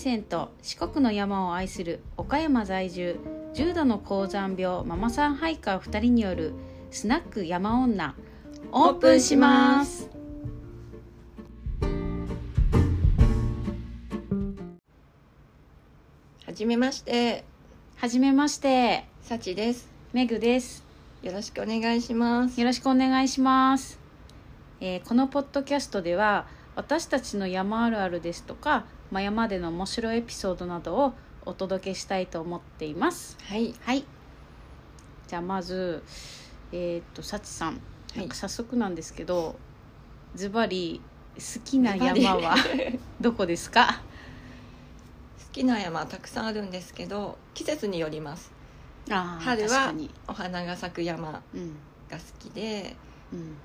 大山と四国の山を愛する岡山在住重度の高山病ママさんハイカー2人によるスナック山女。オープンします。はじめまして、はじめまして。さちです。メグです。よろしくお願いします。よろしくお願いします、えーこのポッドキャストでは私たちの山あるあるですとか、まあ、山での面白いエピソードなどをお届けしたいと思っています。はい、はい。じゃあまずえーっと幸さん。い。なんか早速なんですけど、ズバリ好きな山は どこですか？好きな山たくさんあるんですけど、季節によります。春はお花が咲く山がうん好きで、うん。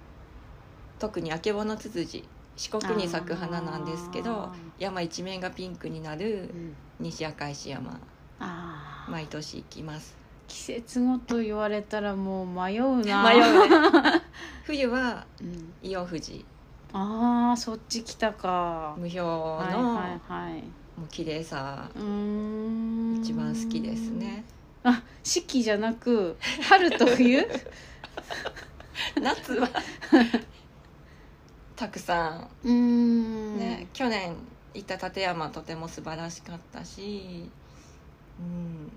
特にあけぼのツツジ、四国に咲く花なんですけどあ、山一面がピンクになるうん。西赤石山、あー。毎年行きます。季節ごと言われたらもう迷うな。迷うね。冬はうん、伊予富士、ああそっち来たか。無表はいのはいはい。もう綺麗さうーん。一番好きですね。あ四季じゃなく春と冬？夏はたくさん。ん、ね、去年行った立山とても素晴らしかったし、うん、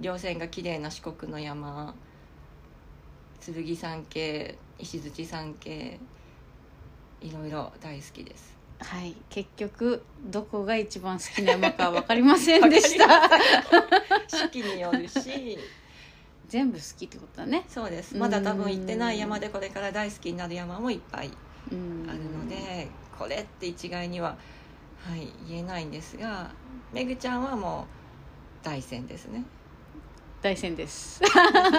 稜線が綺麗な四国の山。剣山系石槌山系いろいろ大好きです。はい。結局どこが一番好きな山か分かりませんでした。四季によるし。全部好きってことだね。そうです。まだ多分行ってない山でこれから大好きになる山もいっぱい。うんあるのでこれって一概には、はい、言えないんですがめぐちゃんはもう大山ですね。大戦です。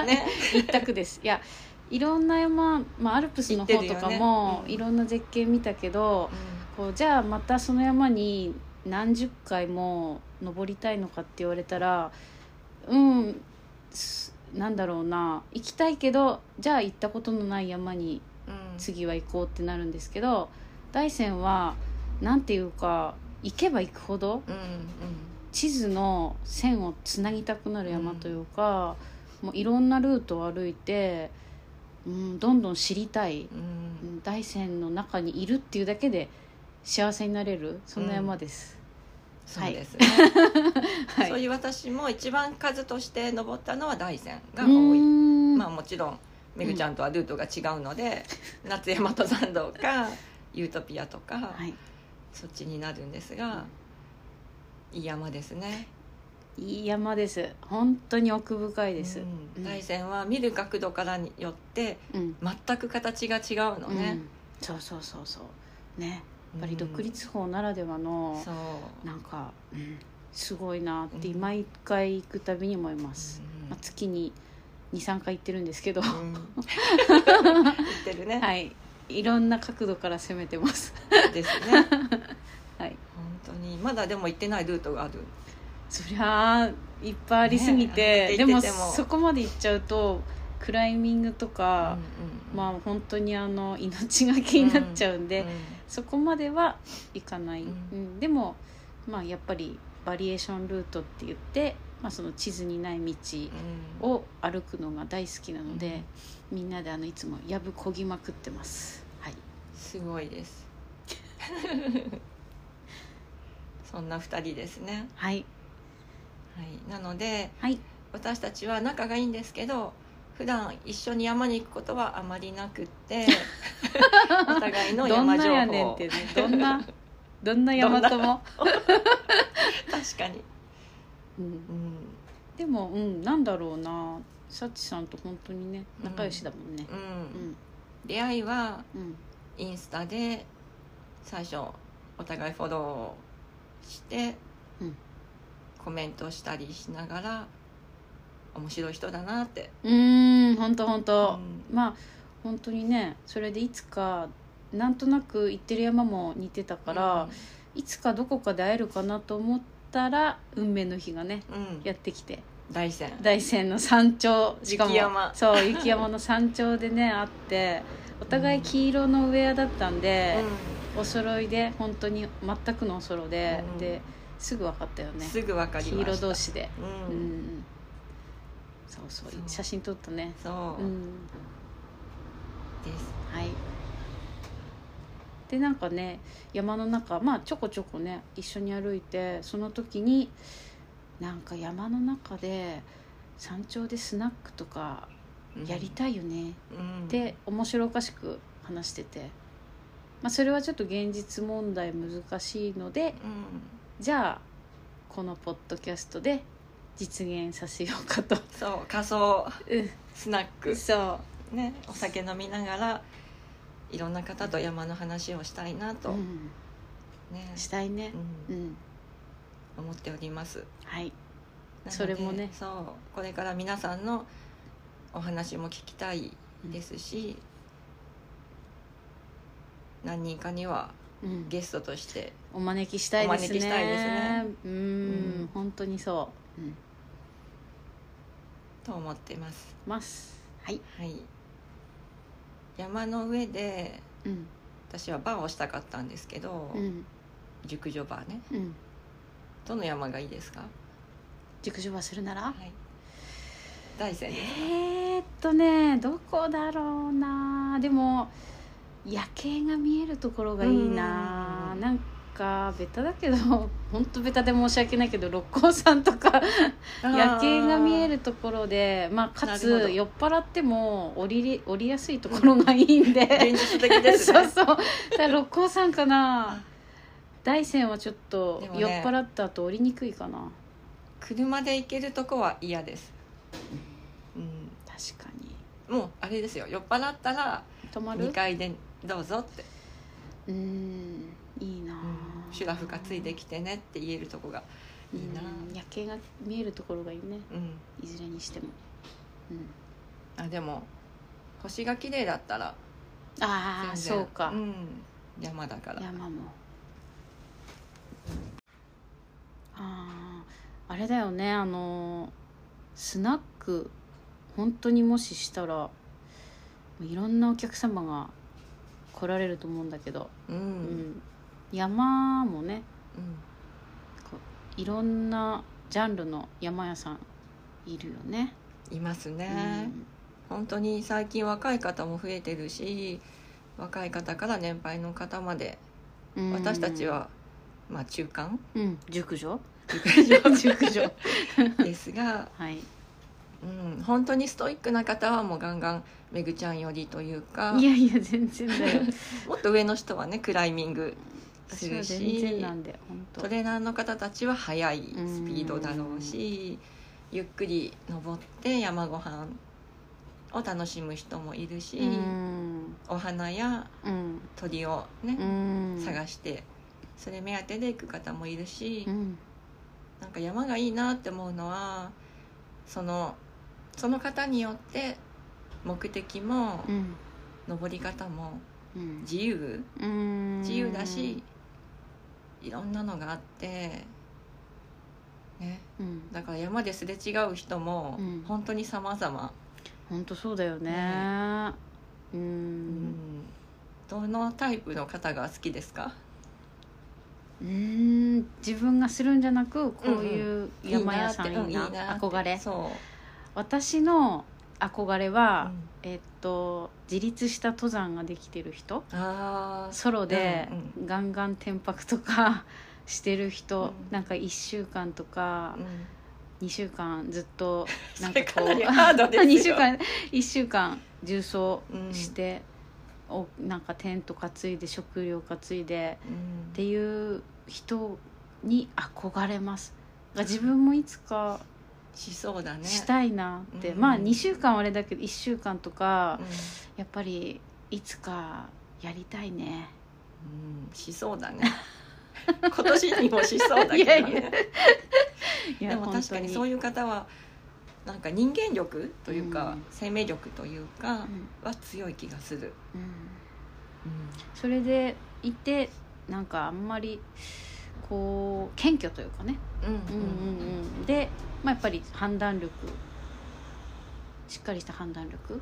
ね。一択です。いやいろんな山、まあ、アルプスの方とかも、ね。うん。いろんな絶景見たけどこうじゃあまたその山に何十回も登りたいのかって言われたらうんすなんだろうな行きたいけどじゃあ行ったことのない山にうん次は行こうってなるんですけど大山はなんていうか行けば行くほど地図の線をつなぎたくなる山というか、もういろんなルートを歩いて、うん、どんどん知りたい、大山の中にいるっていうだけで幸せになれるそんな山です、そうですね、はい。そういう私も一番数として登ったのは大山がう多いまあもちろんめぐちゃんとはルートが違うので、夏山登山道か ユートピアとか、はい、そっちになるんですがいい山ですね。いい山です。本当に奥深いです、うん。大山は見る角度からによってうん。全く形が違うのね、うん。そうそうそうそう。ね。やっぱり独立法ならではの、そう。なんか、うん、すごいなって毎回行くたびに思います、うん。まあ、月に23回行ってるんですけど、うん。言ってるね、はい。いろんな角度から攻めてます。ですね。はい。本当に。まだでも行ってないルートがある。そりゃあいっぱいありすぎて、ねでもそこまで行っちゃうとクライミングとか、うんまあ本当にあの命がけになっちゃうんで、うん。そこまでは行かない、うん。うん。でもまあやっぱりバリエーションルートって言って、まあ、その地図にない道うん。を歩くのが大好きなので、みんなであのいつもやぶこぎまくってます。はい。すごいです。そんな2人ですね、はい。はい、なのではい。私たちは仲がいいんですけど普段一緒に山に行くことはあまりなくって お互いのどんな山情報やねんってね。どんな どんな山とも、確かに、うん、うん、でもうんなんだろうな。サチさんと本当にね仲良しだもんね。うん。うん。出会いはうん。インスタで最初お互いフォローして、うん。コメントしたりしながら面白い人だなって、うーん本当本当、うん。まあ本当にねそれでいつかなんとなく行ってる山も似てたから、いつかどこかで会えるかなと思ったら運命の日がねうん。うんやってきて。大山。大山の山頂。しかも雪山。そう雪山の山頂でね 会ってお互い黄色のウェアだったんで、お揃いで本当に全くのお揃で、うんですぐ分かったよね。すぐ分かり黄ました。色同士で。う、うんん、そうそうそう。写真撮ったね。そう。う、ん。です。はいでなんかね山の中まあちょこちょこね一緒に歩いてその時になんか山の中で山頂でスナックとかやりたいよねうん。って面白おかしく話してて、まあ、それはちょっと現実問題難しいのでうん。じゃあこのポッドキャストで実現させようかと。そう仮想うん。スナック。そねお酒飲みながらいろんな方と山の話をしたいなう、と、うん、ね、したいね。う、ん。うん、思っております。はい。それもね。そう。これから皆さんのお話も聞きたいですし、何人かにはうん、ゲストとしてお招きしたいですね。お招きしたいですね。うん、うん。本当にそう、うん、と思ってます。ます。はい。はい山の上でうん。私はバーをしたかったんですけど、うん。熟女バーね。うん。どの山がいいですか？熟女はするなら？はい。大山ですえー、っとねどこだろうな。でも夜景が見えるところがいいな。うん。なんかベタだけど 本当ベタで申し訳ないけど六甲山とか夜景が見えるところでまあかつ酔っ払っても降りり降りやすいところがいいんで、現実的ですね。そうそう。六甲山かな。大山はちょっと酔っ払った後降りにくいかな。車で行けるとこは嫌です、うん、確かに。もうあれですよ。酔っ払ったら泊まる？2階でどうぞって、うーん。いいな、うん、シュラフがついてきてねって言えるとこがいいな。うん夜景が見えるところがいいね。うん。いずれにしても、うん、あでも星が綺麗だったらああそうか、ん、山だから。山も。あああれだよね。あのスナック本当にもししたらいろんなお客様が来られると思うんだけど、うん、ううんん、山もねこういろんなジャンルの山屋さんいるよね。いますね、本当に最近若い方も増えてるし若い方から年配の方までうん。私たち、は、まあ中間？うん、熟女？熟 熟女。女 ですが、はい。うん、本当にストイックな方はもうガンガンめぐちゃんよりというか。いやいや全然だよ。もっと上の人はねクライミングするトレーナーの方たちは速いスピードだろうしゆっくり登って山ごはんを楽しむ人もいるし、うん。お花やうん。鳥をね、うん。探してそれ目当てで行く方もいるし、うん。なんか山がいいなって思うのはそのその方によって目的もうん。登り方もうん。自由。うん。自由だしいろんなのがあってね。うん。だから山ですれ違う人もうん。本当に様々、本当そうだよね。ね。ううん。どのタイプの方が好きですか？うん。自分がするんじゃなくこういう山屋さんいいな,、いいなって。憧れ。そ私の憧れう、は、うん。えっと自立した登山ができてる人。ソロでうんガンガン転泊とか してる人、うん。なんか1週間とか2週間ずっと なんかこう。かなりハードですよ。2週間1週間重走うん。して、おなんかテント担いで食料担いでうん。っていう人に憧れます。自分もいつかしそうだね。したいなって、うん。まあ2週間はあれだけど1週間とか、うやっぱりいつかやりたいね。ん、うん、しそうだね。今年にもしそうだけどね。でも確かにそういう、方はなんか人間力というか、うん。生命力というかうん。は強い気がする、うん。それでいてなんかあんまりこう謙虚というかね、うんうんうん。うんうん、で、まあ、やっぱり判断力しっかりした判断力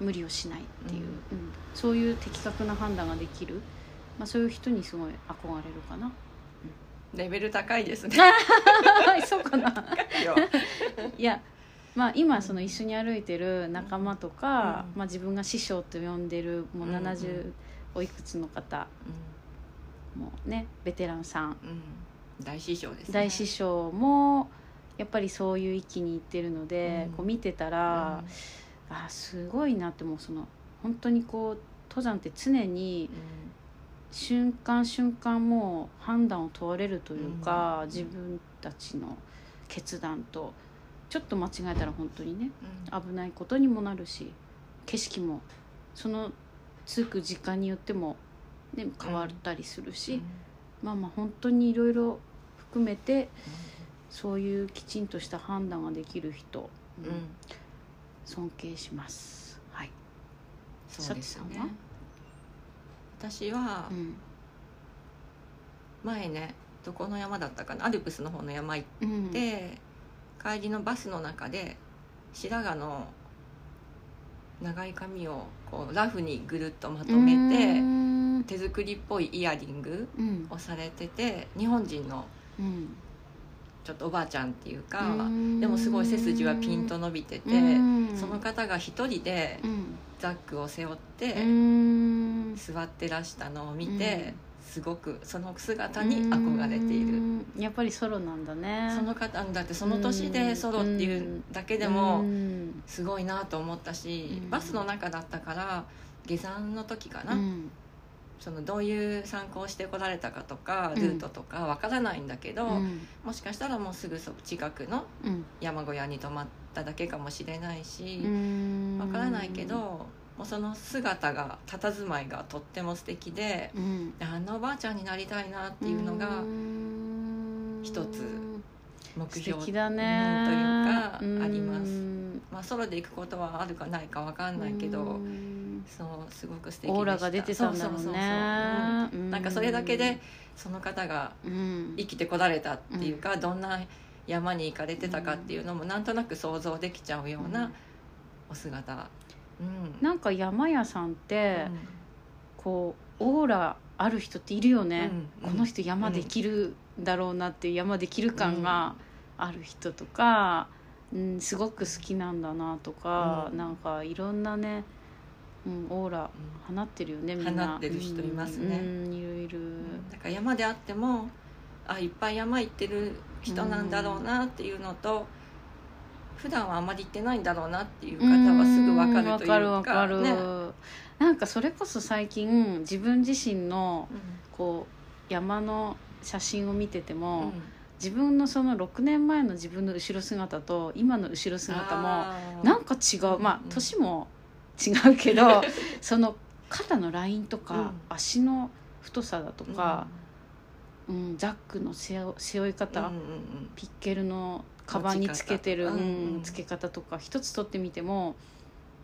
無理をしないっていう、うん。うん。そういう的確な判断ができる、まあ、そういう人にすごい憧れるかな、レベル高いですね。そうかな。よ。いやまあ今その一緒に歩いてる仲間とか、うん。まあ、自分が師匠と呼んでるもううんうん70おいくつの方もうねベテランさん。うん、うん、大師匠ですね。大師匠もやっぱりそういう域に行ってるので、うん。こう見てたら、あすごいなってもうその本当にこう登山って常に瞬間瞬間もう判断を問われるというか、うん。自分たちの決断とちょっと間違えたら本当にねうん。危ないことにもなるし景色もその着く時間によっても、ね、変わったりするし、まあまあ本当にいろいろ含めてそういうきちんとした判断ができる人、うん、うん尊敬します。はい、そうですね。私はうん。前ねどこの山だったかな？アルプスの方の山行っうん、て、帰りのバスの中で白髪の長い髪をこうラフにぐるっとまとめてうん手作りっぽいイヤリングうん。をされてて日本人のうん。ちょっとおばあちゃんっていうかうん。でもすごい背筋はピンと伸びててうん。その方が一人でうん。ザックを背負ってうん。座ってらしたのを見てうん。すごくその姿に憧れている。うん。やっぱりソロなんだね。その方だってその年でソロっていうだけでもうん。すごいなと思ったし、うん。バスの中だったから下山の時かな、うんそのどういう参考をしてこられたかとかうん。ルートとかわからないんだけど、うん。もしかしたらもうすぐそ近くのうん。山小屋に泊まっただけかもしれないしうん。わからないけどもうその姿が佇まいがとっても素敵でうん。あんなおばあちゃんになりたいなっていうのが一つ目素標ね。うんというかあります。うんまあ、ソロで行くことはあるかないかわかんないけど、うんそうすごく素敵でした。オーラが出てたんだろうね。そうそうそうそう。うん。なんかそれだけでその方がうん。生きてこられたっていうか、どんな山に行かれてたかっていうのもなんとなく想像できちゃうようなお姿。うん。なんか山屋さんってうん。こうオーラある人っているよね、うん。この人山できるだろうなっていう山できる感がある人とか、うん、すごく好きなんだなとか、うん。なんかいろんなね、うん、オーラ放ってるよねみんな。放ってる人いますね。うんうんいるいる、だから山であってもあいっぱい山行ってる人なんだろうなっていうのと、普段はあまり行ってないんだろうなっていう方はすぐ分かるというか。わかるわかる、ね。なんかそれこそ最近自分自身のうん。こう山の写真を見てても、うん。自分のその6年前の自分の後ろ姿と今の後ろ姿もなんか違う。まあうん。年も違うけど その肩のラインとか、うん。足の太さだとか、うん。ザックの背負いうん方、うんうん。ピッケルのカバンにつけてる、うんうんつけ方とか一つ取ってみても、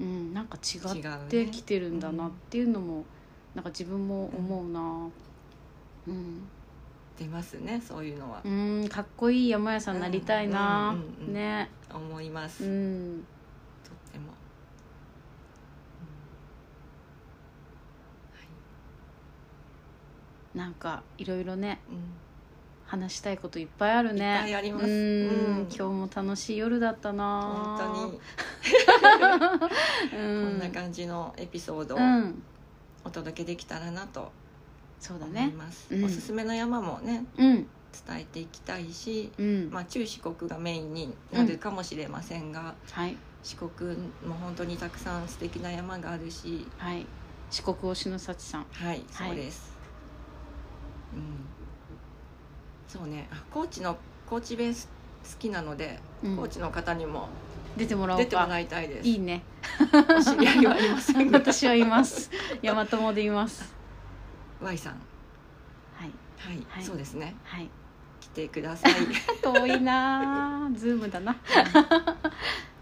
うん、なんか違ってねきてるんだなっていうのも、なんか自分も思うな。うん、出ますねそういうのは。うん、かっこいい山屋さんになりたいな、うんうんうんうん。ね。思います、うんても、なんかいろいろねうん。うん話したいこといっぱいあるね。いっぱいあります。うん。うん。今日も楽しい夜だったな。本当に。うん。こんな感じのエピソードをうん。お届けできたらなと思いそうだねおすすめの山もねうん。伝えていきたいし、うん、まあ、中四国がメインになるかもしれませんが、はい。四国も本当にたくさん素敵な山があるしはい。四国推しの幸さん。はいはいそうです、うんそうね。あ高知の高知弁好きなので、うん。高知の方にも出てもらおう出てもからいたいです。いいね。お知り合いはいません。が 私はいます。山友でいます。Y さん。はい。はい、はい。そうですね。はい。来てください。遠いなあズームだな。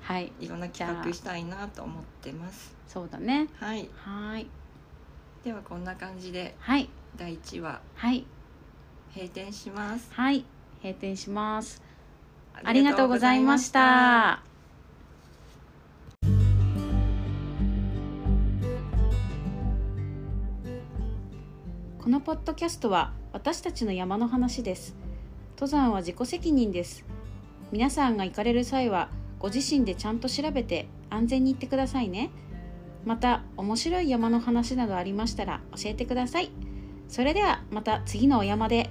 はい。いろんな企画したいなと思ってます。そうだね。はい。はい。ではこんな感じで。はい第一話はい。閉店します。はい。閉店します。ありがとうございました。このポッドキャストは私たちの山の話です。登山は自己責任です。皆さんが行かれる際はご自身でちゃんと調べて安全に行ってくださいね。また面白い山の話などありましたら教えてください。それではまた次のお山で